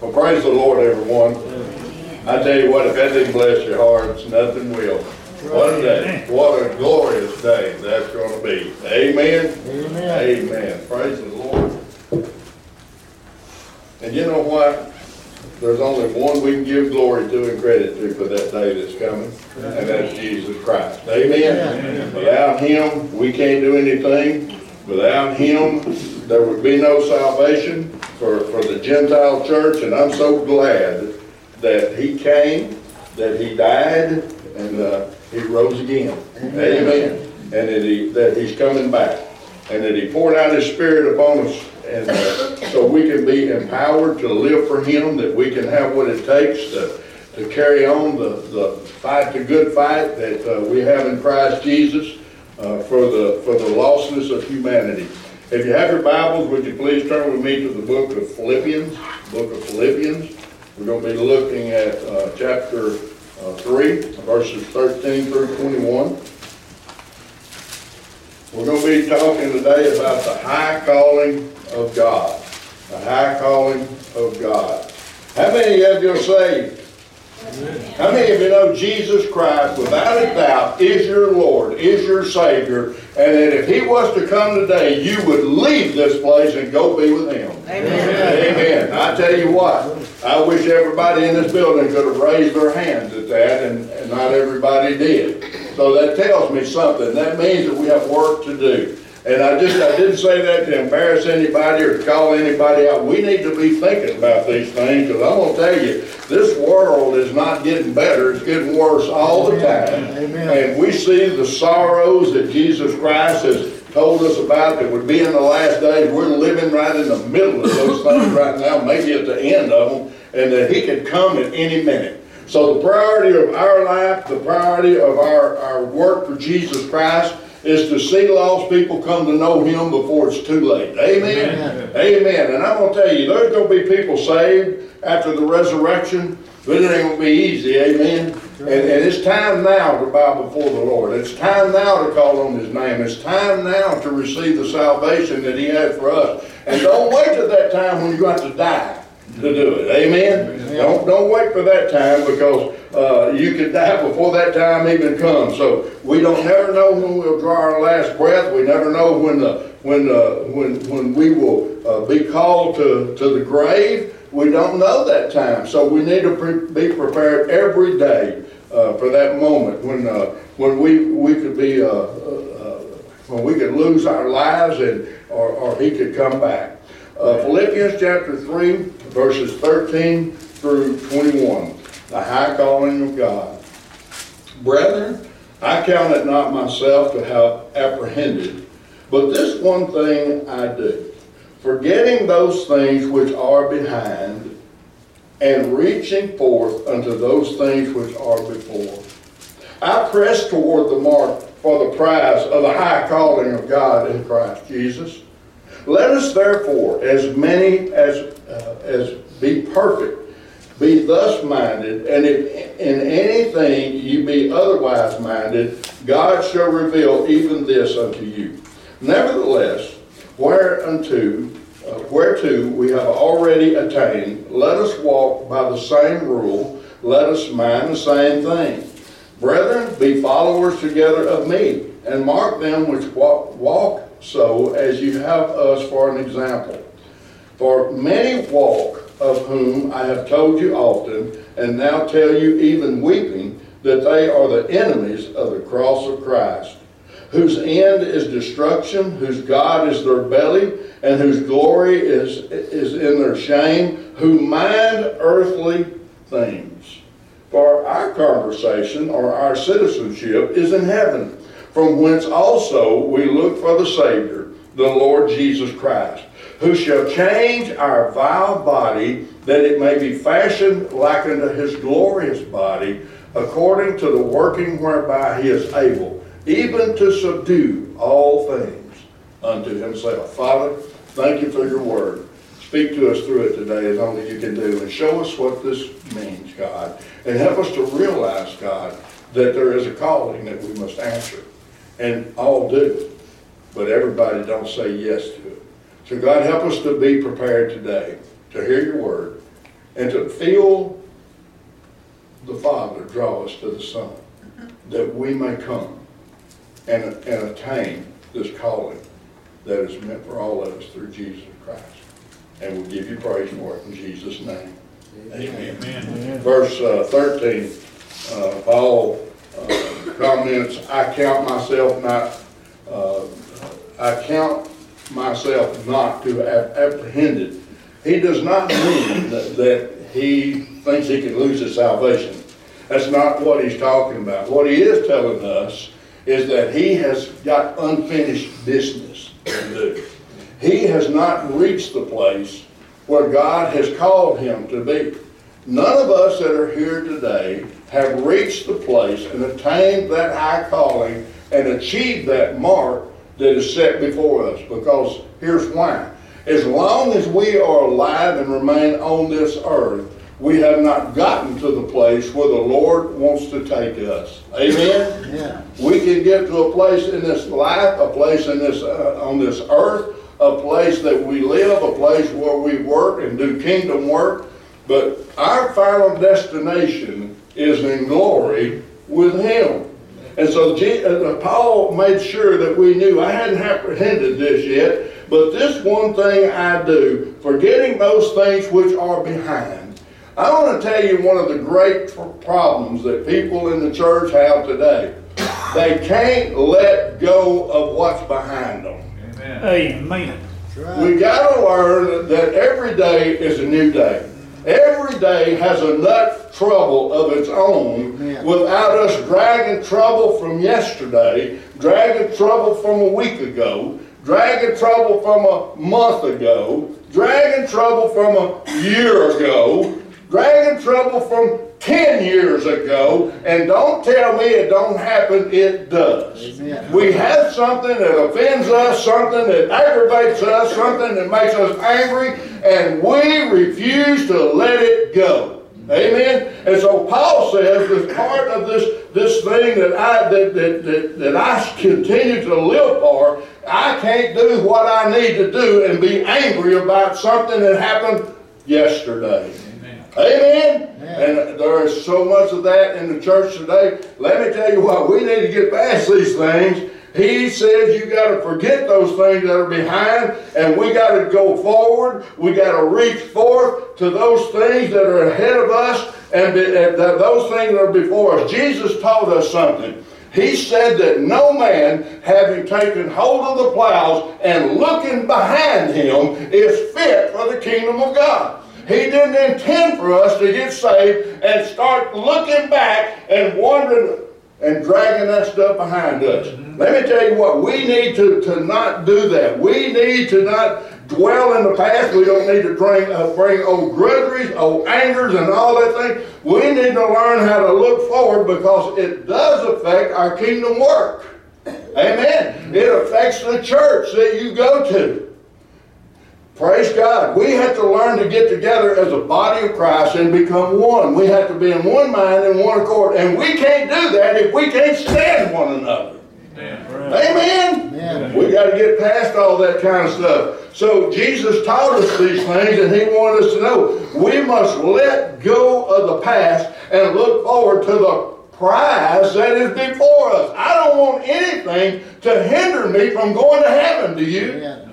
Well, praise the Lord, everyone. I tell you what, if that didn't bless your hearts, nothing will. What a day. What a glorious day that's going to be. Amen. Amen. Amen. Praise the Lord. And you know what? There's only one we can give glory to and credit to for that day that's coming, and that's Jesus Christ. Amen. Without Him, we can't do anything. Without Him, there would be no salvation for, for the Gentile church, and I'm so glad that He came, that He died, and uh, He rose again. Amen. And that, he, that He's coming back, and that He poured out His Spirit upon us and uh, so we can be empowered to live for Him, that we can have what it takes to, to carry on the, the fight, the good fight that uh, we have in Christ Jesus uh, for the for the lostness of humanity. If you have your Bibles, would you please turn with me to the book of Philippians? Book of Philippians. We're going to be looking at uh, chapter uh, 3, verses 13 through 21. We're going to be talking today about the high calling of God. The high calling of God. How many of you are saved? How many of you know Jesus Christ, without a doubt, is your Lord, is your Savior, and that if He was to come today, you would leave this place and go be with Him? Amen. Amen. I tell you what, I wish everybody in this building could have raised their hands at that, and, and not everybody did. So that tells me something. That means that we have work to do. And I just, I didn't say that to embarrass anybody or to call anybody out. We need to be thinking about these things because I'm going to tell you, this world is not getting better. It's getting worse all the time. Amen. And we see the sorrows that Jesus Christ has told us about that would be in the last days. We're living right in the middle of those things right now, maybe at the end of them, and that He could come at any minute. So the priority of our life, the priority of our, our work for Jesus Christ is to see lost people come to know Him before it's too late. Amen? Amen. Amen. And I'm going to tell you, there's going to be people saved after the resurrection, but it ain't going to be easy. Amen? And, and it's time now to bow before the Lord. It's time now to call on His name. It's time now to receive the salvation that He had for us. And don't wait till that time when you're going to die to do it. Amen? Don't, don't wait for that time because uh, you could die before that time even comes. So we don't never know when we'll draw our last breath. We never know when the when uh, when when we will uh, be called to, to the grave. We don't know that time. So we need to pre- be prepared every day uh, for that moment when uh, when we we could be when we could lose our lives and or, or he could come back. Uh, Philippians chapter 3, verses 13 through 21. The high calling of God. Brethren, I count it not myself to have apprehended, but this one thing I do, forgetting those things which are behind, and reaching forth unto those things which are before. I press toward the mark for the prize of the high calling of God in Christ Jesus. Let us therefore, as many as, uh, as be perfect, be thus minded, and if in anything you be otherwise minded, God shall reveal even this unto you. Nevertheless, whereunto, uh, whereto we have already attained, let us walk by the same rule, let us mind the same thing. Brethren, be followers together of me, and mark them which walk, walk so as you have us for an example. For many walk, of whom I have told you often, and now tell you even weeping, that they are the enemies of the cross of Christ, whose end is destruction, whose God is their belly, and whose glory is, is in their shame, who mind earthly things. For our conversation or our citizenship is in heaven, from whence also we look for the Savior, the Lord Jesus Christ, who shall change our vile body, that it may be fashioned like unto his glorious body, according to the working whereby he is able, even to subdue all things unto himself. Father, thank you for your word. Speak to us through it today as only you can do, and show us what this means, God, and help us to realize, God, that there is a calling that we must answer, and all do, but everybody don't say yes to it. So God, help us to be prepared today to hear your word and to feel the Father draw us to the Son, that we may come and, and attain this calling that is meant for all of us through Jesus Christ. And we'll give you praise for it in Jesus' name. Amen. Amen. Verse uh, 13, uh, Paul comments, I count myself not, uh, I count myself not to have apprehended. He does not mean that, that he thinks he can lose his salvation. That's not what he's talking about. What he is telling us is that he has got unfinished business to do. He has not reached the place where God has called him to be. None of us that are here today have reached the place and attained that high calling and achieved that mark that is set before us. Because here's why. As long as we are alive and remain on this earth, we have not gotten to the place where the Lord wants to take us. Amen? Yeah. We can get to a place in this life, a place in this uh, on this earth, a place that we live, a place where we work and do kingdom work. But our final destination is in glory with Him. And so uh, Paul made sure that we knew I hadn't apprehended this yet, but this one thing I do, forgetting those things which are behind. I want to tell you one of the great problems that people in the church have today. They can't let go of what's behind them. Amen. Amen. right. We got to learn that every day is a new day. Every day has enough trouble of its own Amen. without us dragging trouble from yesterday, dragging trouble from a week ago, dragging trouble from a month ago, dragging trouble from a year ago, dragging trouble from 10 years ago, and don't tell me it don't happen, it does. Amen. We have something that offends us, something that aggravates us, something that makes us angry, and we refuse to let it go. Amen. And so Paul says, as part of this this thing that I that, that, that, that I continue to live for, I can't do what I need to do and be angry about something that happened yesterday. Amen. Amen. And there is so much of that in the church today. Let me tell you what, we need to get past these things. He says you got to forget those things that are behind, and we got to go forward. We got to reach forth to those things that are ahead of us, and, be, and that those things that are before us. Jesus taught us something. He said that no man, having taken hold of the plows and looking behind him, is fit for the kingdom of God. He didn't intend for us to get saved and start looking back and wondering and dragging that stuff behind us. Let me tell you what, we need to, to not do that. We need to not dwell in the past. We don't need to bring, uh, bring old grudges, old angers, and all that thing. We need to learn how to look forward because it does affect our kingdom work. Amen. It affects the church that you go to. Praise God. We have to learn to get together as a body of Christ and become one. We have to be in one mind and one accord. And we can't do that if we can't stand one another. Amen. Amen? Amen. We got to get past all that kind of stuff. So Jesus taught us these things and he wanted us to know we must let go of the past and look forward to the prize that is before us. I don't want anything to hinder me from going to heaven, do you? Amen.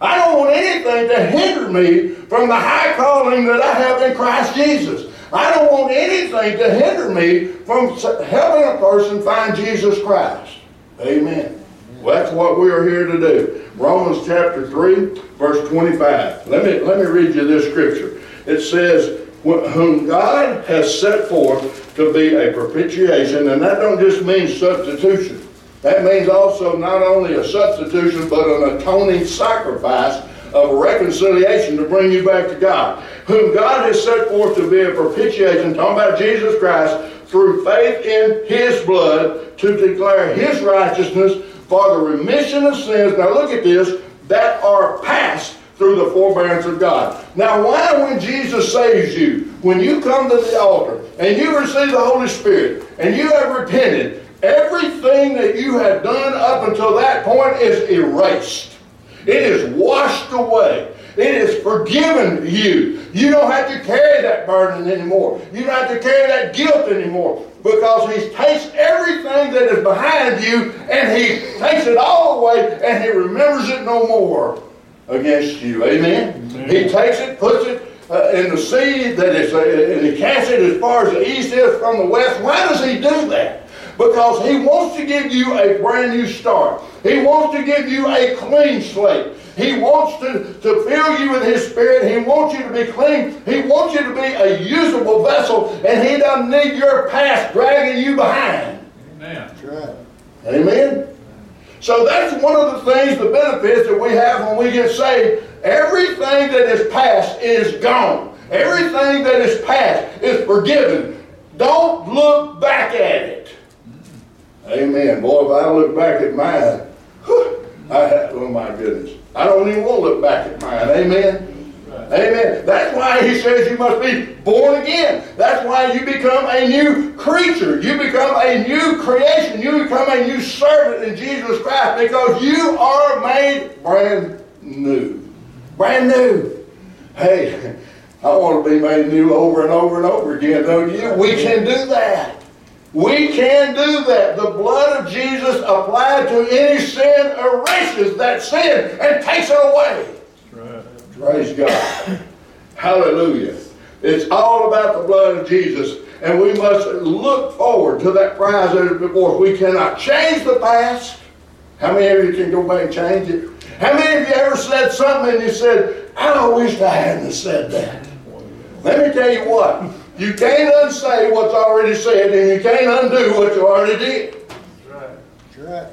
I don't want anything to hinder me from the high calling that I have in Christ Jesus. I don't want anything to hinder me from helping a person find Jesus Christ. Amen. Well, that's what we are here to do. Romans chapter 3, verse 25. Let me, let me read you this scripture. It says, whom God has set forth to be a propitiation, and that don't just mean substitution. That means also not only a substitution, but an atoning sacrifice of reconciliation to bring you back to God. Whom God has set forth to be a propitiation, talking about Jesus Christ, through faith in His blood, to declare His righteousness for the remission of sins. Now look at this, that are past through the forbearance of God. Now, why, when Jesus saves you, when you come to the altar and you receive the Holy Spirit and you have repented, everything that you have done up until that point is erased. It is washed away. It is forgiven you. You don't have to carry that burden anymore. You don't have to carry that guilt anymore because He takes everything that is behind you and He takes it all away and He remembers it no more against you. Amen? Amen. He takes it, puts it uh, in the sea that is, uh, and He casts it as far as the east is from the west. Why does He do that? Because He wants to give you a brand new start. He wants to give you a clean slate. He wants to, to fill you with His Spirit. He wants you to be clean. He wants you to be a usable vessel, and He doesn't need your past dragging you behind. Amen. That's right. Amen. So that's one of the things, the benefits that we have when we get saved. Everything that is past is gone. Everything that is past is forgiven. Don't look back at it. Amen. Boy, if I look back at mine, whew, I have, oh my goodness. I don't even want to look back at mine. Amen. Amen. That's why he says you must be born again. That's why you become a new creature. You become a new creation. You become a new servant in Jesus Christ because you are made brand new. Brand new. Hey, I want to be made new over and over and over again, don't you? We can do that. We can do that. The blood of Jesus applied to any sin erases that sin and takes it away. Right. Praise God. Hallelujah. It's all about the blood of Jesus. And we must look forward to that prize that is before us. We cannot change the past. How many of you can go back and change it? How many of you ever said something and you said, I wish I hadn't said that? Let me tell you what. You can't unsay what's already said, and you can't undo what you already did. That's right. That's right.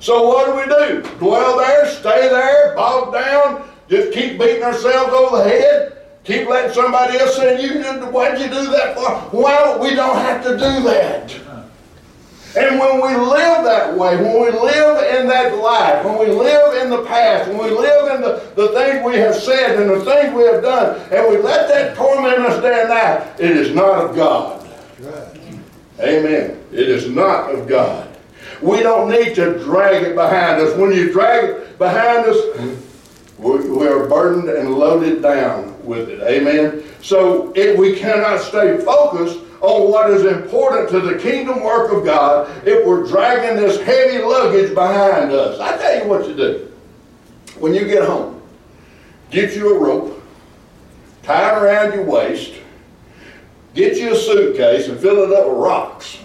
So what do we do? Dwell there, stay there, bog down, just keep beating ourselves over the head, keep letting somebody else say, "You did. Why'd you do that for?" Well, we don't have to do that. And when we live that way, when we live in that life, when we live in the past, when we live in the, the things we have said and the things we have done, and we let that torment us day and night, it is not of God. Right. Amen. It is not of God. We don't need to drag it behind us. When you drag it behind us, we are burdened and loaded down with it. Amen. So if we cannot stay focused on what is important to the kingdom work of God if we're dragging this heavy luggage behind us. I tell you what to do. When you get home, get you a rope, tie it around your waist, get you a suitcase and fill it up with rocks.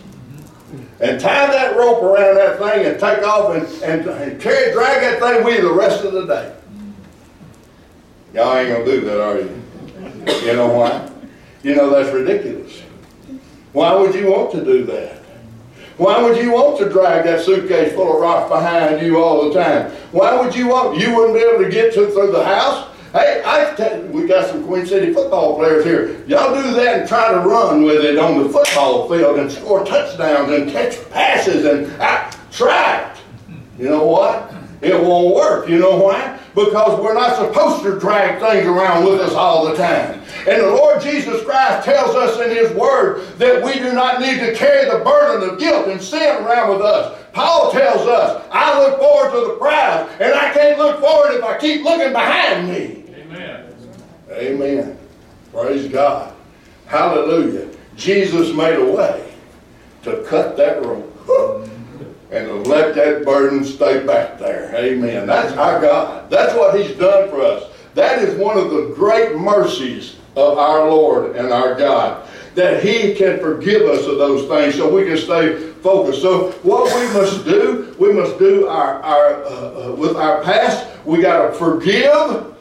And tie that rope around that thing and take off and, and, and carry, drag that thing with you the rest of the day. Y'all ain't going to do that, are you? You know why? You know that's ridiculous. Why would you want to do that? Why would you want to drag that suitcase full of rocks behind you all the time? Why would you want, you wouldn't be able to get to through the house? Hey, I we got some Queen City football players here. Y'all do that and try to run with it on the football field and score touchdowns and catch passes and I, try it. You know what? It won't work. You know why? Because we're not supposed to drag things around with us all the time. And the Lord Jesus Christ tells us in His Word that we do not need to carry the burden of guilt and sin around with us. Paul tells us, I look forward to the prize, and I can't look forward if I keep looking behind me. Amen. Amen. Praise God. Hallelujah. Jesus made a way to cut that rope and let that burden stay back there. Amen. That's our God. That's what He's done for us. That is one of the great mercies of our Lord and our God. That He can forgive us of those things so we can stay focused. So what we must do, we must do our, our uh, uh, with our past, we got to forgive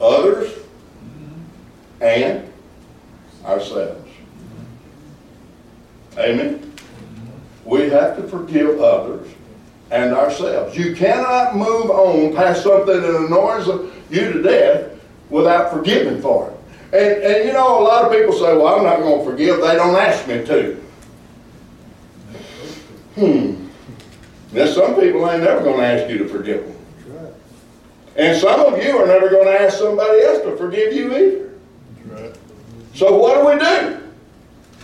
others and ourselves. Amen. We have to forgive others and ourselves. You cannot move on past something that annoys you to death without forgiving for it. And, and you know, a lot of people say, well, I'm not going to forgive. They don't ask me to. Hmm. Now, some people ain't never going to ask you to forgive them. And some of you are never going to ask somebody else to forgive you either. So what do we do?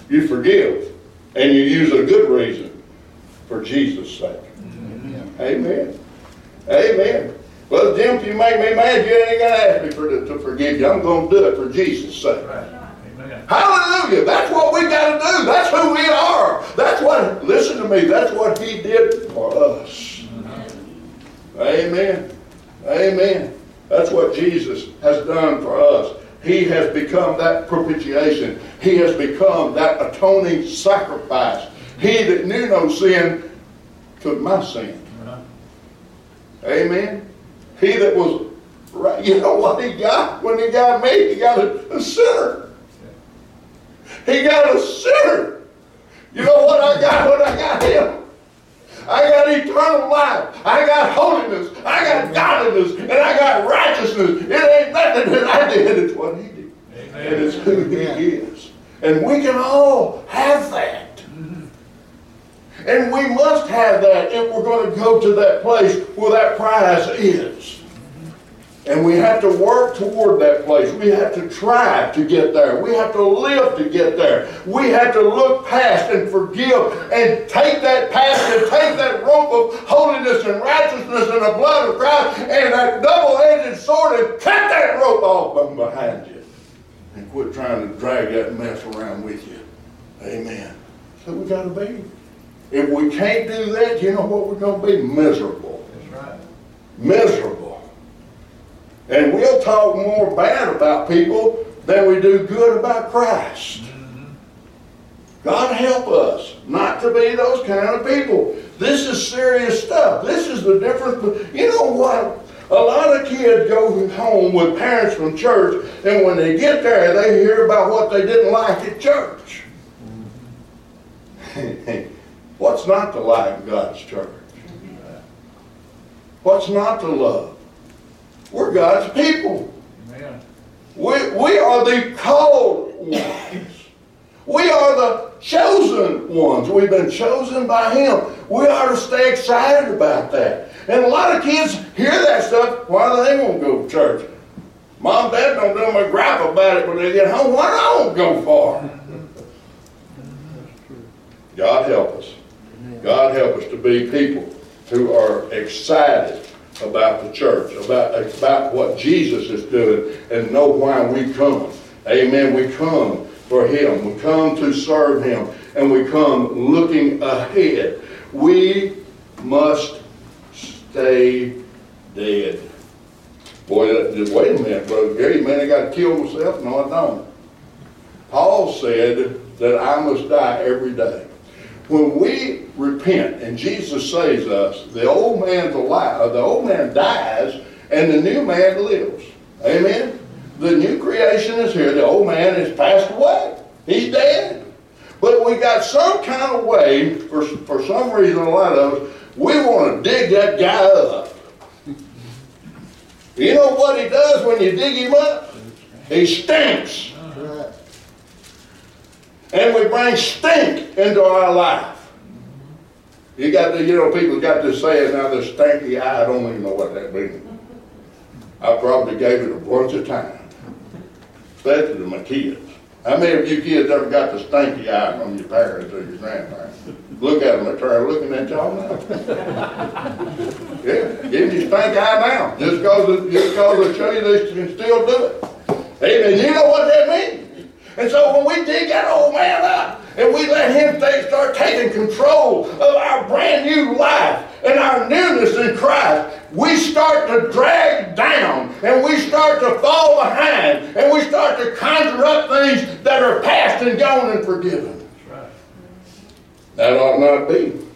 You forgive. And you use a good reason for Jesus' sake. Amen. Amen. Amen. Well, Jim, if you make me mad, you ain't gonna ask me for to, to forgive you. I'm gonna do it for Jesus' sake. Amen. Hallelujah. That's what we got to do. That's who we are. That's what, listen to me, that's what He did for us. Amen. Amen. That's what Jesus has done for us. He has become that propitiation. He has become that atoning sacrifice. He that knew no sin took my sin. Uh-huh. Amen. He that was right. You know what he got when he got me? He got a, a sinner. He got a sinner. You know what I got when I got him? I got eternal life. I got holiness. I got godliness. And I got righteousness. It ain't nothing that I did. It's what he did. And it's who he is. And we can all have that. And we must have that if we're going to go to that place where that prize is. And we have to work toward that place. We have to try to get there. We have to live to get there. We have to look past and forgive and take that past and take that rope of holiness and righteousness and the blood of Christ and that double-edged sword and cut that rope off from behind you. And quit trying to drag that mess around with you. Amen. So we got to be. If we can't do that, you know what we're going to be? Miserable. That's right. Miserable. And we'll talk more bad about people than we do good about Christ. Mm-hmm. God help us not to be those kind of people. This is serious stuff. This is the difference. You know what? A lot of kids go home with parents from church, and when they get there, they hear about what they didn't like at church. Mm-hmm. What's not to like God's church? What's not to love? We're God's people. Amen. We, we are the called ones. We are the chosen ones. We've been chosen by Him. We ought to stay excited about that. And a lot of kids hear that stuff. Why they won't go to church? Mom, Dad don't do them a gripe about it when they get home. Why don't I go far? God help us. God help us to be people who are excited about the church, about, about what Jesus is doing, and know why we come. Amen. We come for Him. We come to serve Him, and we come looking ahead. We must stay dead. Boy, that- wait a minute, Brother Gary, man, I got to kill myself? No, I don't. Paul said that I must die every day. When we repent and Jesus saves us, the old man's alive, uh, the old man dies, and the new man lives. Amen? The new creation is here. The old man has passed away. He's dead. But we got some kind of way, for, for some reason, a lot of us, we want to dig that guy up. You know what he does when you dig him up? He stinks. And we bring stink into our life. You got the, you know, people got this saying now, the stinky eye, I don't even know what that means. I probably gave it a bunch of times, especially to my kids. How many of you kids ever got the stinky eye from your parents or your grandparents? Look at them, they're trying looking at y'all now. Yeah, give me stink eye now, just cause, just cause they show you they can still do it. Amen, you know what that means? And so when we dig that old man up and we let him take, start taking control of our brand new life and our newness in Christ, we start to drag down and we start to fall behind and we start to conjure up things that are past and gone and forgiven. That ought not be.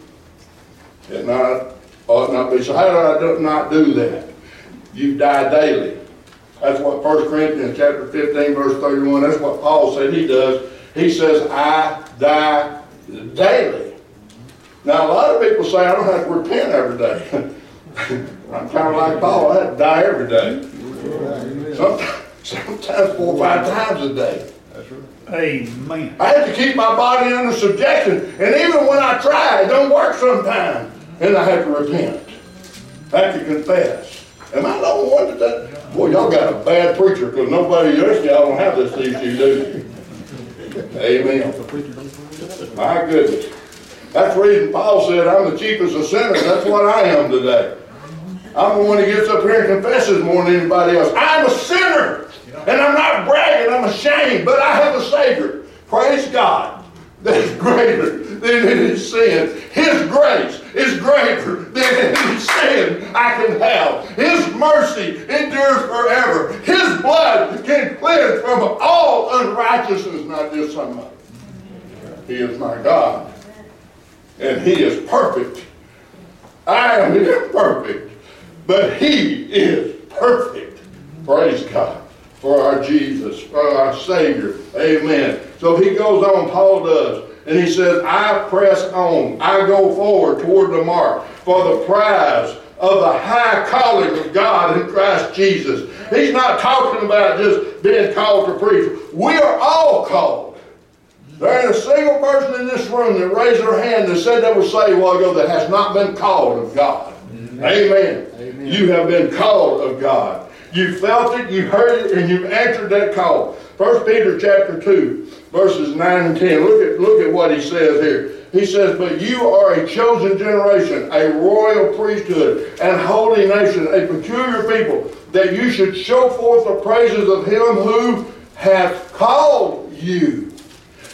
It not, ought not be. So how do I do, not do that? You die daily. That's what 1 Corinthians chapter 15, verse 31, that's what Paul said he does. He says, I die daily. Now, a lot of people say I don't have to repent every day. I'm kind of like Paul, I have to die every day. Sometimes, sometimes four or five times a day. That's right. Amen. I have to keep my body under subjection. And even when I try, it don't work sometimes. And I have to repent. I have to confess. Am I the only one that? Boy, y'all got a bad preacher because nobody else y'all don't have this two, do you? Amen. My goodness. That's the reason Paul said, I'm the chiefest of sinners. That's what I am today. I'm the one who gets up here and confesses more than anybody else. I'm a sinner. And I'm not bragging, I'm ashamed, but I have a Savior. Praise God. That is greater than any sin. His grace is greater than any sin I can have. His mercy endures forever. His blood can cleanse from all unrighteousness, not just somebody. He is my God. And He is perfect. I am imperfect, but He is perfect. Praise God for our Jesus, for our Savior. Amen. So he goes on, Paul does, and he says, I press on, I go forward toward the mark for the prize of the high calling of God in Christ Jesus. He's not talking about just being called to preach. We are all called. There ain't a single person in this room that raised their hand and said they were saved a while ago that has not been called of God. Amen. Amen. Amen. You have been called of God. You felt it, you heard it, and you answered that call. First Peter chapter 2, verses 9 and 10. Look at, look at what he says here. He says, But you are a chosen generation, a royal priesthood, and holy nation, a peculiar people, that you should show forth the praises of him who hath called you.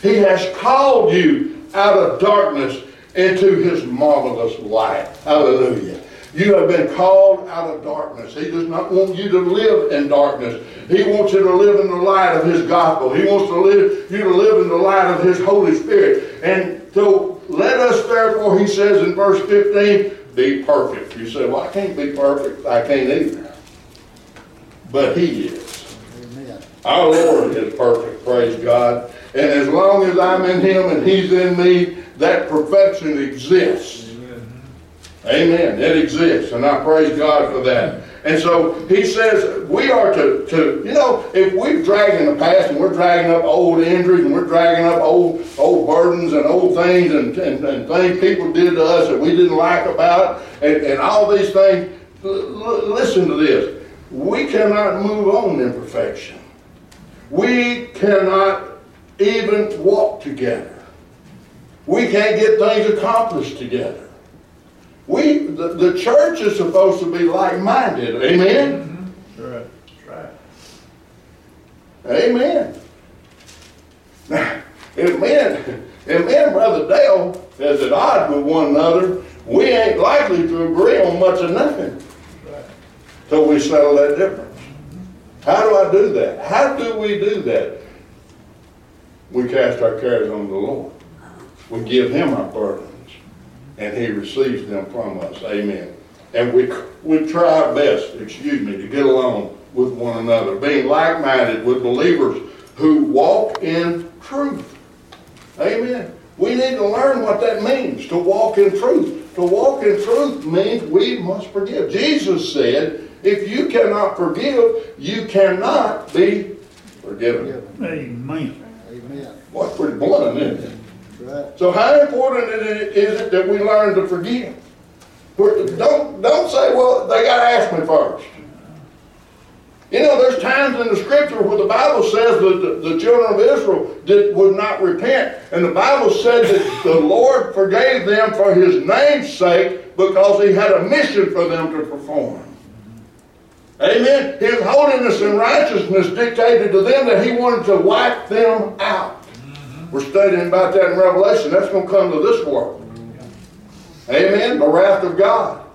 He has called you out of darkness into his marvelous light. Hallelujah. You have been called out of darkness. He does not want you to live in darkness. He wants you to live in the light of His gospel. He wants to live you to live in the light of His Holy Spirit. And so let us therefore, he says in verse 15, be perfect. You say, well, I can't be perfect. I can't either. But He is. Amen. Our Lord is perfect, praise God. And as long as I'm in Him and He's in me, that perfection exists. Amen. It exists, and I praise God for that. And so he says we are to, to you know, if we're dragging the past and we're dragging up old injuries and we're dragging up old old burdens and old things and, and, and things people did to us that we didn't like about and, and all these things, listen to this. We cannot move on in perfection. We cannot even walk together. We can't get things accomplished together. We, the, the church is supposed to be like-minded. Amen? Mm-hmm. Right. Amen. Amen. Amen, Brother Dale, is at odds with one another. We ain't likely to agree on much of nothing. Right. So we settle that difference. How do I do that? How do we do that? We cast our cares on the Lord. We give Him our burden and he receives them from us. Amen. And we, we try our best, excuse me, to get along with one another, being like-minded with believers who walk in truth. Amen. We need to learn what that means, to walk in truth. To walk in truth means we must forgive. Jesus said, if you cannot forgive, you cannot be forgiven. Amen. Amen. What's pretty blunt, isn't it? So how important is it that we learn to forgive? Don't, don't say, well, they got to ask me first. You know, there's times in the scripture where the Bible says that the, the children of Israel did, would not repent. And the Bible said that the Lord forgave them for his name's sake because he had a mission for them to perform. Amen. His holiness and righteousness dictated to them that he wanted to wipe them out. We're studying about that in Revelation. That's going to come to this world. Amen. The wrath of God.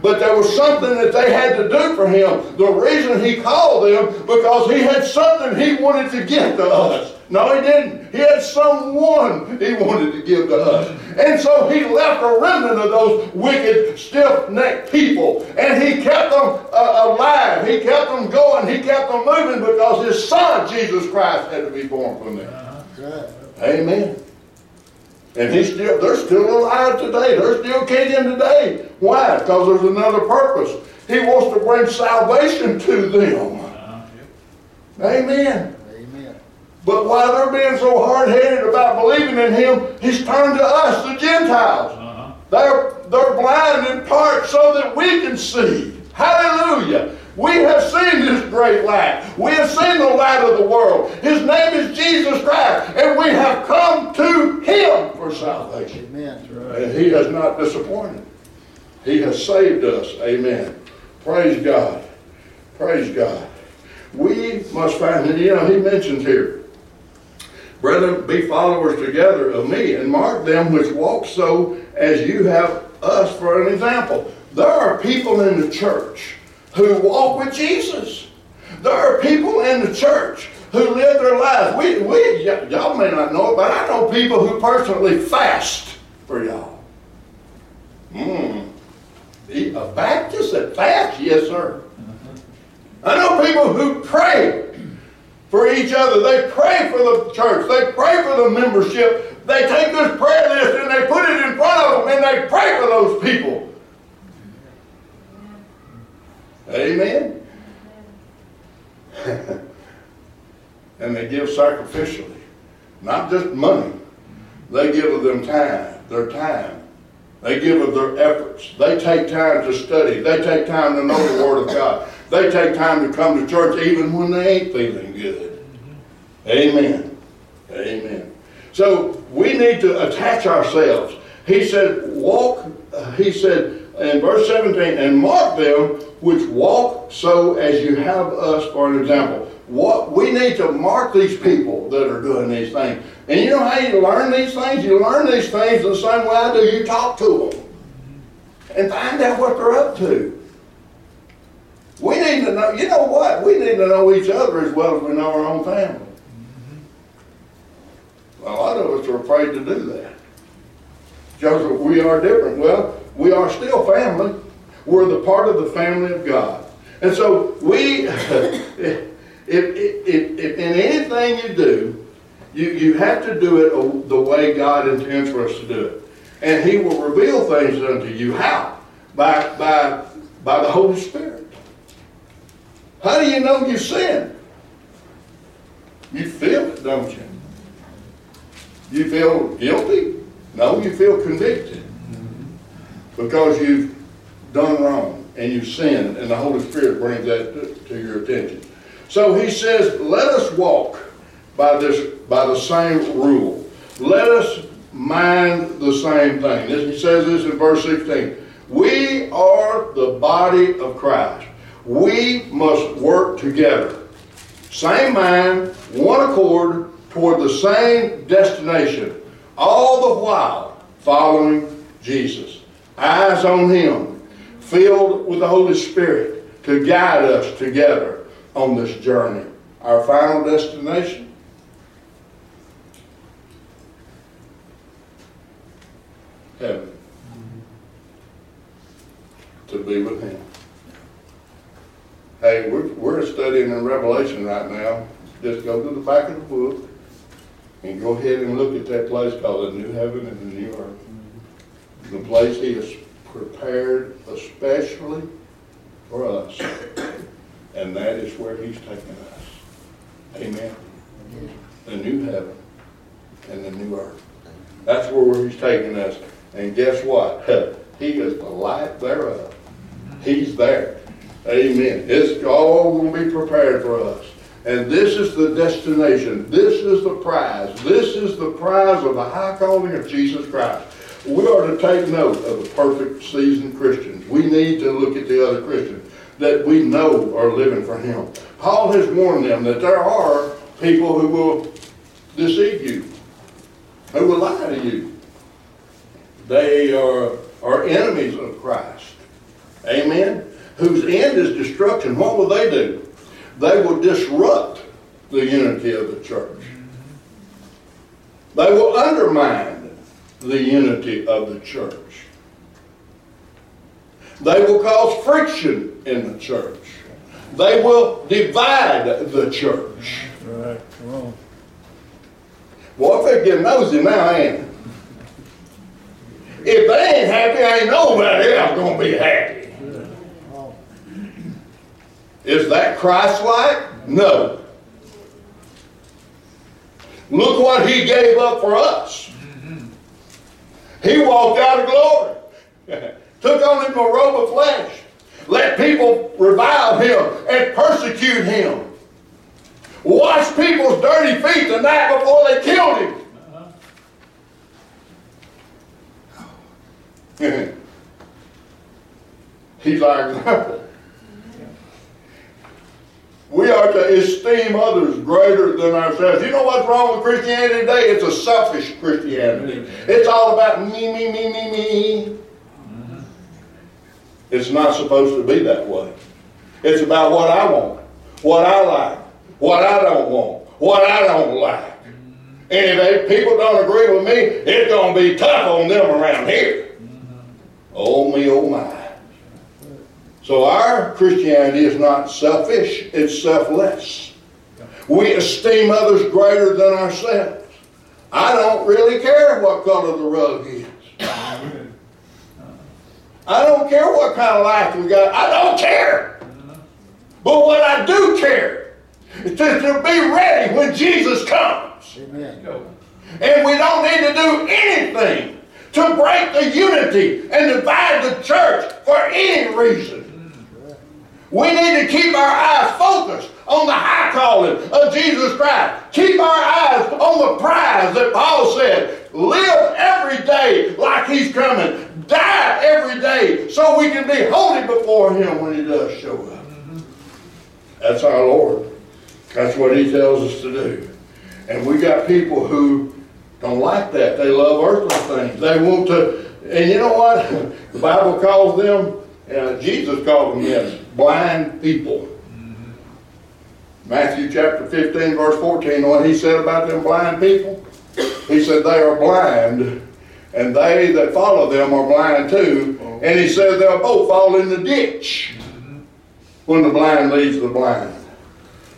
But there was something that they had to do for him. The reason he called them, because he had something he wanted to give to us. No, he didn't. He had someone he wanted to give to us. And so he left a remnant of those wicked, stiff-necked people. And he kept them uh, alive. He kept them going. He kept them moving because his son, Jesus Christ, had to be born from them. Uh-huh. Amen. And he's still, they're still alive today. They're still kicking today. Why? Because there's another purpose. He wants to bring salvation to them. Amen. Amen. But while they're being so hard-headed about believing in him, he's turned to us, the Gentiles. Uh-huh. They're, they're blind in part so that we can see. Hallelujah. We have seen this great light. We have seen the light of the world. His name is Jesus Christ, and we have come to Him for salvation. Amen. Right. And He has not disappointed. He has saved us. Amen. Praise God. Praise God. We must find, you know, he mentions here, Brethren, be followers together of me, and mark them which walk so as you have us for an example. There are people in the church who walk with Jesus. There are people in the church who live their lives. We, we, y'all may not know it, but I know people who personally fast for y'all. Hmm. A Baptist that fast? Yes, sir. I know people who pray for each other. They pray for the church. They pray for the membership. They take this prayer list and they put it in front of them and they pray for those people. Amen. and they give sacrificially. Not just money. They give of them time, their time. They give of their efforts. They take time to study. They take time to know the Word of God. They take time to come to church even when they ain't feeling good. Amen. Amen. So we need to attach ourselves. He said, walk, he said in verse 17, and mark them which walk so as you have us for an example. What we need to mark these people that are doing these things. And you know how you learn these things? You learn these things the same way I do. You talk to them and find out what they're up to. We need to know, you know what? We need to know each other as well as we know our own family. A lot of us are afraid to do that. Joseph, we are different. Well, we are still family. We're the part of the family of God. And so we, if, if, if, if in anything you do, you, you have to do it the way God intends for us to do it. And he will reveal things unto you. How? By, by, by the Holy Spirit. How do you know you sinned? You feel it, don't you? You feel guilty? No, you feel convicted. Because you've done wrong and you've sinned, and the Holy Spirit brings that to, to your attention. So he says, let us walk by this by the same rule. Let us mind the same thing. He says this in verse 16. We are the body of Christ. We must work together. Same mind, one accord, toward the same destination, all the while following Jesus. Eyes on Him, filled with the Holy Spirit to guide us together on this journey. Our final destination? Heaven. To be with Him. Hey, we're, we're studying in Revelation right now. Just go to the back of the book and go ahead and look at that place called the New Heaven and the New Earth. The place He has prepared especially for us. And that is where He's taken us. Amen. The new heaven and the new earth. That's where He's taking us. And guess what? He is the light thereof. He's there. Amen. It's all going to be prepared for us. And this is the destination. This is the prize. This is the prize of the high calling of Jesus Christ. We are to take note of the perfect seasoned Christians. We need to look at the other Christians that we know are living for Him. Paul has warned them that there are people who will deceive you, who will lie to you. They are, are enemies of Christ. Amen? whose end is destruction, what will they do? They will disrupt the unity of the church. They will undermine the unity of the church. They will cause friction in the church. They will divide the church. Right, come on. Boy, if they're getting nosy now, ain't it? If they ain't happy, ain't nobody else gonna be happy. Is that Christ-like? No. Look what he gave up for us. He walked out of glory. Took on him a robe of flesh. Let people revile him and persecute him. Washed people's dirty feet the night before they killed him. Uh-huh. He's our example. We are to esteem others greater than ourselves. You know what's wrong with Christianity today? It's a selfish Christianity. It's all about me, me, me, me, me. Mm-hmm. It's not supposed to be that way. It's about what I want, what I like, what I don't want, what I don't like. Mm-hmm. And if people don't agree with me, it's going to be tough on them around here. Mm-hmm. Oh me, oh my. So our Christianity is not selfish, it's selfless. We esteem others greater than ourselves. I don't really care what color the rug is. I don't care what kind of life we got. I don't care. But what I do care is to, to be ready when Jesus comes. Amen. And we don't need to do anything to break the unity and divide the church for any reason. We need to keep our eyes focused on the high calling of Jesus Christ. Keep our eyes on the prize that Paul said. Live every day like he's coming. Die every day so we can be holy before him when he does show up. That's our Lord. That's what he tells us to do. And we got people who don't like that. They love earthly things. They want to, and you know what? The Bible calls them, uh, Jesus called them this, blind people. Matthew chapter 15, verse 14, what he said about them blind people? He said they are blind, and they that follow them are blind too. And he said they'll both fall in the ditch when the blind leads the blind.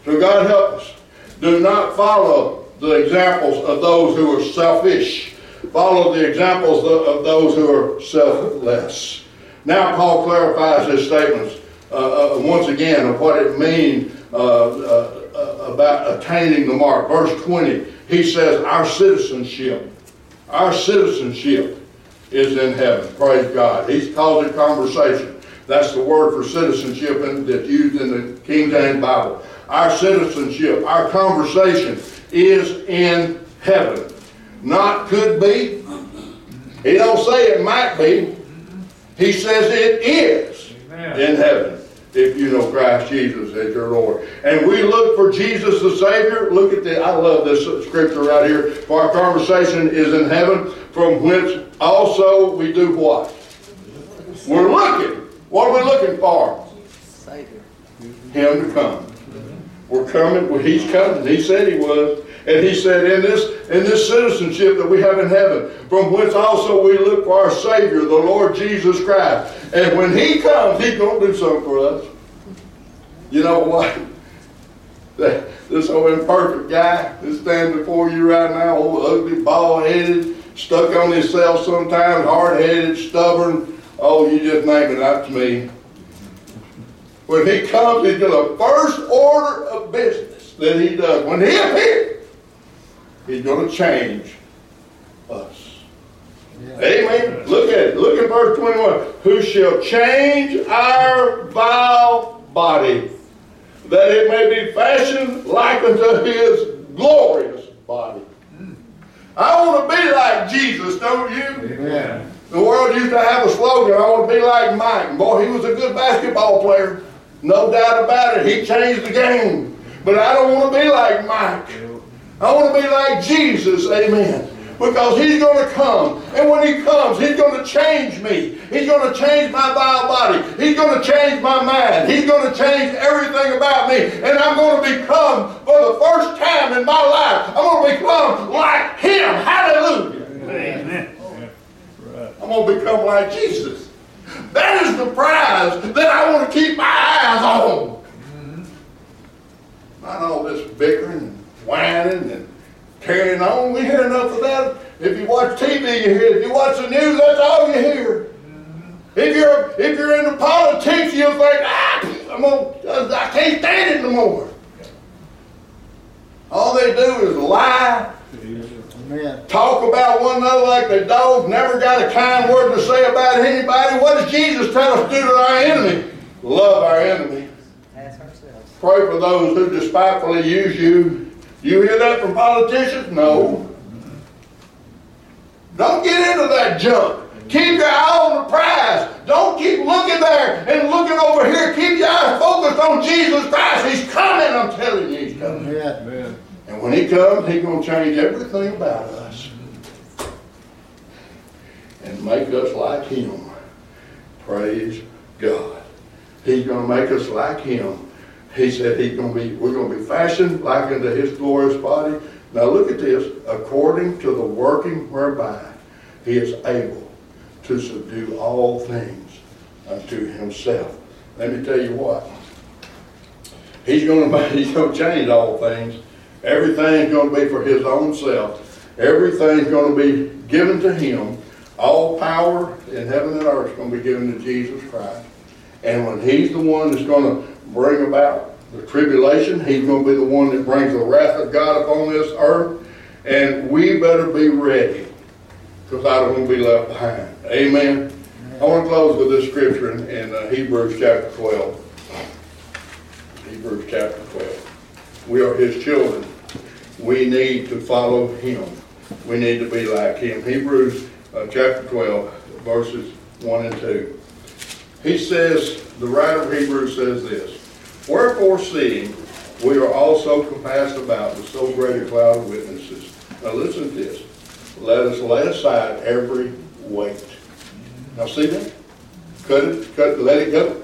So God help us. Do not follow the examples of those who are selfish. Follow the examples of those who are selfless. Now Paul clarifies his statements uh, uh, once again of what it means uh, uh, about attaining the mark. Verse 20, he says, Our citizenship, our citizenship is in heaven. Praise God. He's called it conversation. That's the word for citizenship in, that's used in the King James Bible. Our citizenship, our conversation is in heaven. Not could be. He don't say it might be. He says it is in heaven if you know Christ Jesus as your Lord. And we look for Jesus the Savior. Look at the, I love this scripture right here. For our conversation is in heaven, from whence also we do what? We're looking. What are we looking for? Savior. Him to come. We're coming. Well, he's coming. He said he was. And he said, in this, in this citizenship that we have in heaven, from whence also we look for our Savior, the Lord Jesus Christ. And when he comes, he's going to do something for us. You know what? This old imperfect guy that's standing before you right now, old ugly, bald-headed, stuck on himself sometimes, hard-headed, stubborn. Oh, you just name it, that's me. When he comes, he's going to first order of business that he does. When he appears, he's going to change us. Amen. Look at it. Look at verse 21. Who shall change our vile body, that it may be fashioned like unto his glorious body. I want to be like Jesus, don't you? Amen. The world used to have a slogan, I want to be like Mike. Boy, he was a good basketball player. No doubt about it. He changed the game. But I don't want to be like Mike. I want to be like Jesus. Amen. Because he's going to come. And when he comes, he's going to change me. He's going to change my vile body. He's going to change my mind. He's going to change everything about me. And I'm going to become, for the first time in my life, I'm going to become like him. Hallelujah. Amen. I'm going to become like Jesus. That is the prize that I want to keep my eyes on. Not all this bickering and whining and carrying on. We hear enough of that. If you watch TV, you hear. If you watch the news, that's all you hear. If you're if you're into politics, you'll think, ah, I'm gonna, I can't stand it no more. All they do is lie, Amen. talk about one another like they dogs, never got a kind word to say about anybody. What does Jesus tell us to do to our enemy? Love our enemy. Pray for those who despitefully use you. You hear that from politicians? No. Don't get into that junk. Keep your eye on the prize. Don't keep looking there and looking over here. Keep your eyes focused on Jesus Christ. He's coming. I'm telling you, he's coming. Amen. And when he comes, he's going to change everything about us and make us like him. Praise God. He's going to make us like him. He said he's going to be, we're going to be fashioned like unto his glorious body. Now look at this. According to the working whereby he is able to subdue all things unto himself. Let me tell you what. He's going to, he's going to change all things. Everything's going to be for his own self. Everything's going to be given to him. All power in heaven and earth is going to be given to Jesus Christ. And when he's the one that's going to bring about the tribulation, he's going to be the one that brings the wrath of God upon this earth. And we better be ready because I don't want to be left behind. Amen. I want to close with this scripture in, in uh, Hebrews chapter 12. Hebrews chapter 12. We are his children. We need to follow him. We need to be like him. Hebrews uh, chapter 12, verses 1 and 2. He says, the writer of Hebrews says this, Wherefore seeing we are also compassed about with so great a cloud of witnesses. Now listen to this. Let us lay aside every weight. Now see that? Cut it, cut, let it go.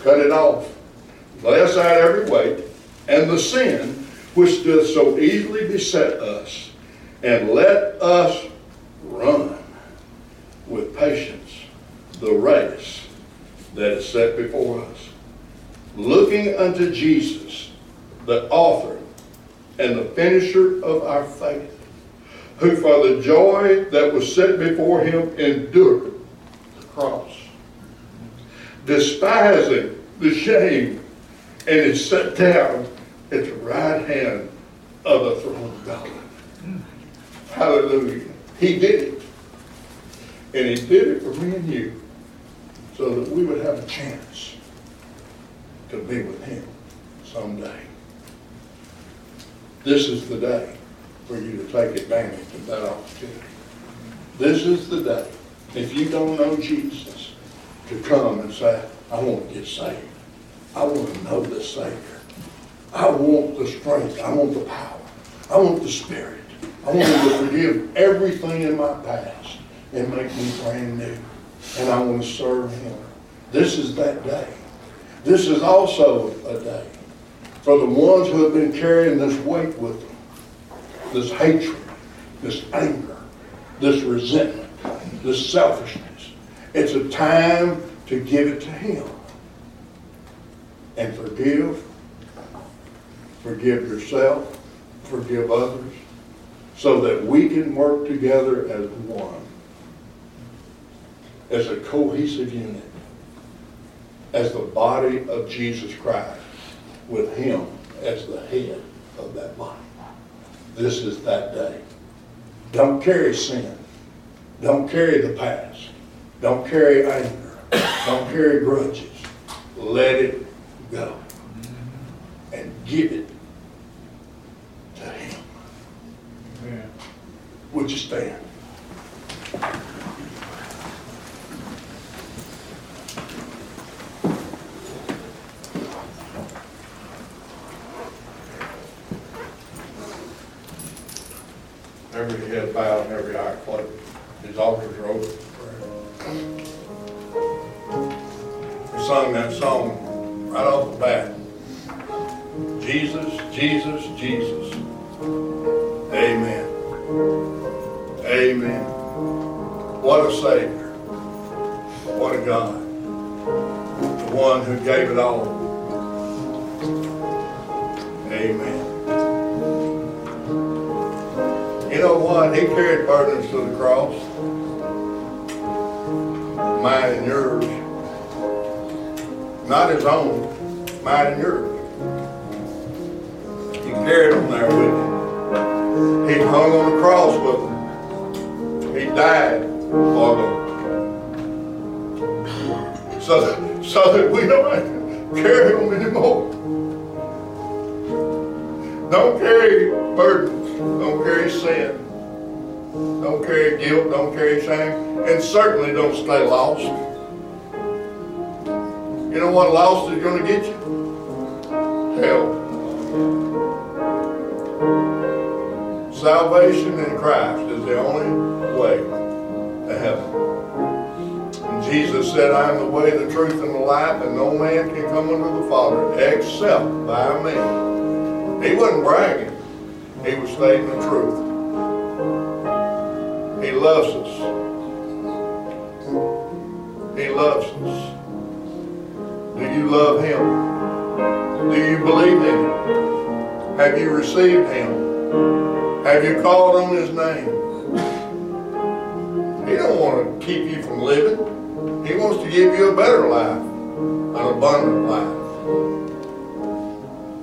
Cut it off. Lay aside every weight and the sin which doth so easily beset us, and let us run with patience the race that is set before us, looking unto Jesus, the author and the finisher of our faith, who for the joy that was set before him endured the cross, despising the shame, and is set down at the right hand of the throne of God. Hallelujah. He did it. And he did it for me and you so that we would have a chance to be with him someday. This is the day for you to take advantage of that opportunity. This is the day, if you don't know Jesus, to come and say, I want to get saved. I want to know the Savior. I want the strength. I want the power. I want the Spirit. I want to forgive everything in my past and make me brand new. And I want to serve him. This is that day. This is also a day for the ones who have been carrying this weight with them. This hatred, this anger, this resentment, this selfishness. It's a time to give it to him. And forgive. Forgive yourself. Forgive others. So that we can work together as one. As a cohesive unit. As the body of Jesus Christ. With him as the head of that body. This is that day. Don't carry sin. Don't carry the past. Don't carry anger. Don't carry grudges. Let it go. And give it to him. Amen. Would you stand? Every head bowed and every eye closed. His altars are open. We sung that song right off the bat. Jesus, Jesus, Jesus. Amen. Amen. What a Savior. What a God. The one who gave it all. Amen. Know what? He carried burdens to the cross. Mine and yours. Not his own. Mine and yours. He carried them there with him. He hung on the cross with them. He died for them. So so that we don't have to carry them anymore. Don't carry burdens. Don't carry sin. Don't carry guilt, don't carry shame, and certainly don't stay lost. You know what lost is gonna get you? Hell. Salvation in Christ is the only way to heaven. And Jesus said, I am the way, the truth, and the life, and no man can come unto the Father except by me. He wasn't bragging. He was stating the truth. He loves us. He loves us. Do you love Him? Do you believe in Him? Have you received Him? Have you called on His name? He don't want to keep you from living. He wants to give you a better life, an abundant life.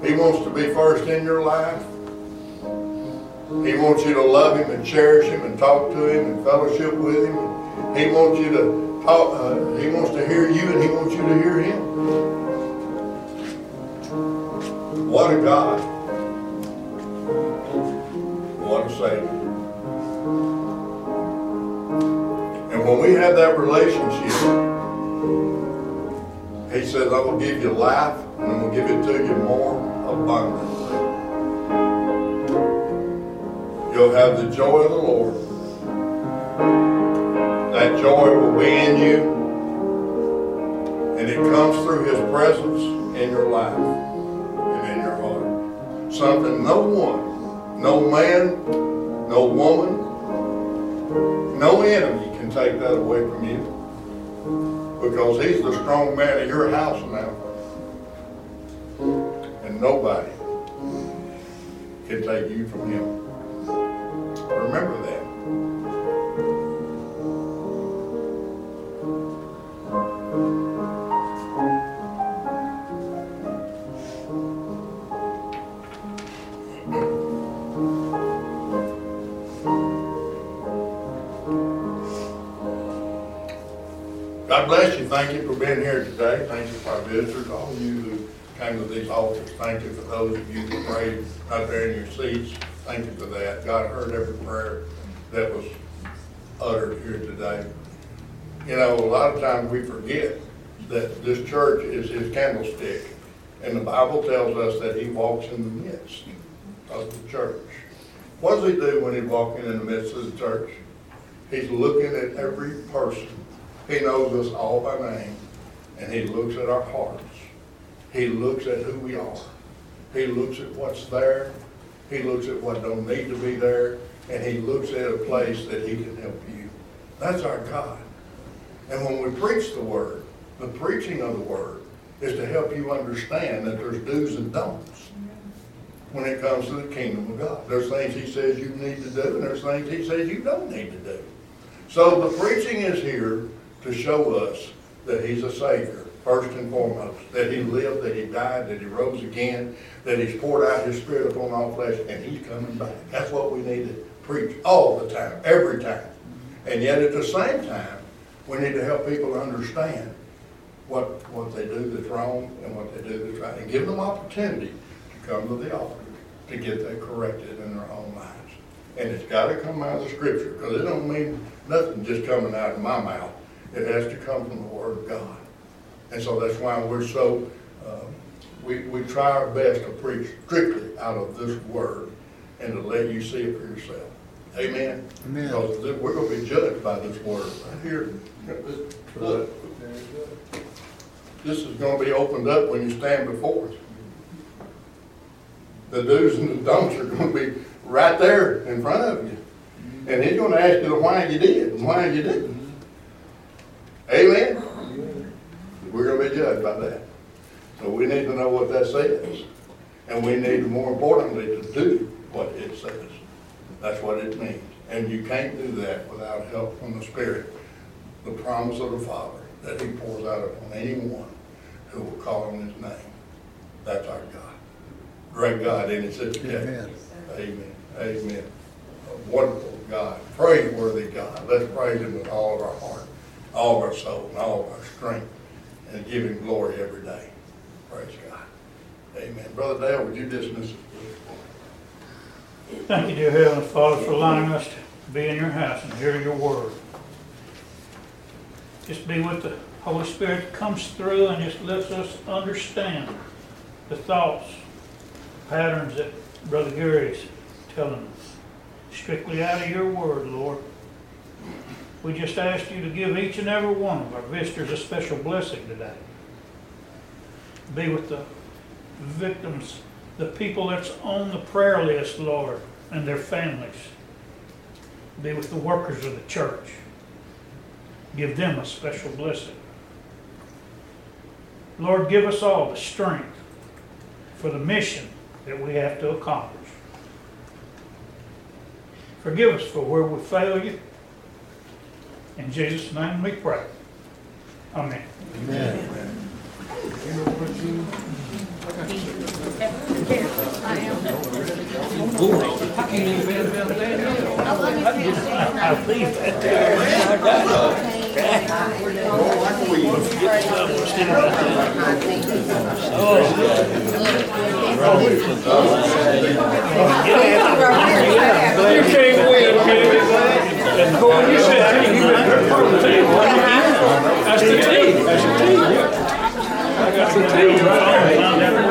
He wants to be first in your life. He wants you to love Him and cherish Him and talk to Him and fellowship with Him. He wants you to talk. Uh, he wants to hear you and He wants you to hear Him. What a God! What a Savior! And when we have that relationship, He says, "I will give you life, and I'm going to give it to you more abundantly." You'll have the joy of the Lord. That joy will be in you. And it comes through His presence in your life and in your heart. Something no one, no man, no woman, no enemy can take that away from you. Because He's the strong man of your house now. And nobody can take you from Him. Remember that. God bless you. Thank you for being here today. Thank you for our visitors, all of you who came to these altars. Thank you for those of you who prayed out there in your seats. Thank you for that. God heard every prayer that was uttered here today. You know, a lot of times we forget that this church is his candlestick. And the Bible tells us that he walks in the midst of the church. What does he do when he's walking in the midst of the church? He's looking at every person. He knows us all by name, and he looks at our hearts. He looks at who we are. He looks at what's there. He looks at what don't need to be there, and he looks at a place that he can help you. That's our God. And when we preach the word, the preaching of the word is to help you understand that there's do's and don'ts when it comes to the kingdom of God. There's things he says you need to do, and there's things he says you don't need to do. So the preaching is here to show us that he's a Savior, first and foremost, that he lived, that he died, that he rose again, that he's poured out his Spirit upon all flesh, and he's coming back. That's what we need to preach all the time, every time. And yet at the same time, we need to help people understand what, what they do that's wrong and what they do that's right, and give them opportunity to come to the altar to get that corrected in their own lives. And it's gotta come out of the scripture, because it don't mean nothing just coming out of my mouth. It has to come from the Word of God. And so that's why we're so, um, we, we try our best to preach strictly out of this Word and to let you see it for yourself. Amen? Amen. Because we're gonna be judged by this Word right here. Look, this is gonna be opened up when you stand before us. The do's and the don'ts are gonna be right there in front of you. And he's gonna ask you why you did and why you didn't. Amen? We're gonna be judged by that. So we need to know what that says. And we need, more importantly, to do what it says. That's what it means. And you can't do that without help from the Spirit. The promise of the Father that He pours out upon anyone who will call on His name. That's our God. Great God, and it's Amen. Amen. Amen. A wonderful God, praiseworthy God. Let's praise Him with all of our heart, all of our soul, and all of our strength, and give Him glory every day. Praise God. Amen. Brother Dale, would you dismiss us? Thank you, dear Heavenly Father, for allowing us to be in your house and hear your word. Just be with the Holy Spirit comes through and just lets us understand the thoughts, patterns that Brother Gary's telling us. Strictly out of your word, Lord. We just ask you to give each and every one of our visitors a special blessing today. Be with the victims, the people that's on the prayer list, Lord, and their families. Be with the workers of the church. Give them a special blessing. Lord, give us all the strength for the mission that we have to accomplish. Forgive us for where we fail you. In Jesus' name we pray. Amen. I leave that there. Thank you. That's the tea. That's the tea. I got the tea.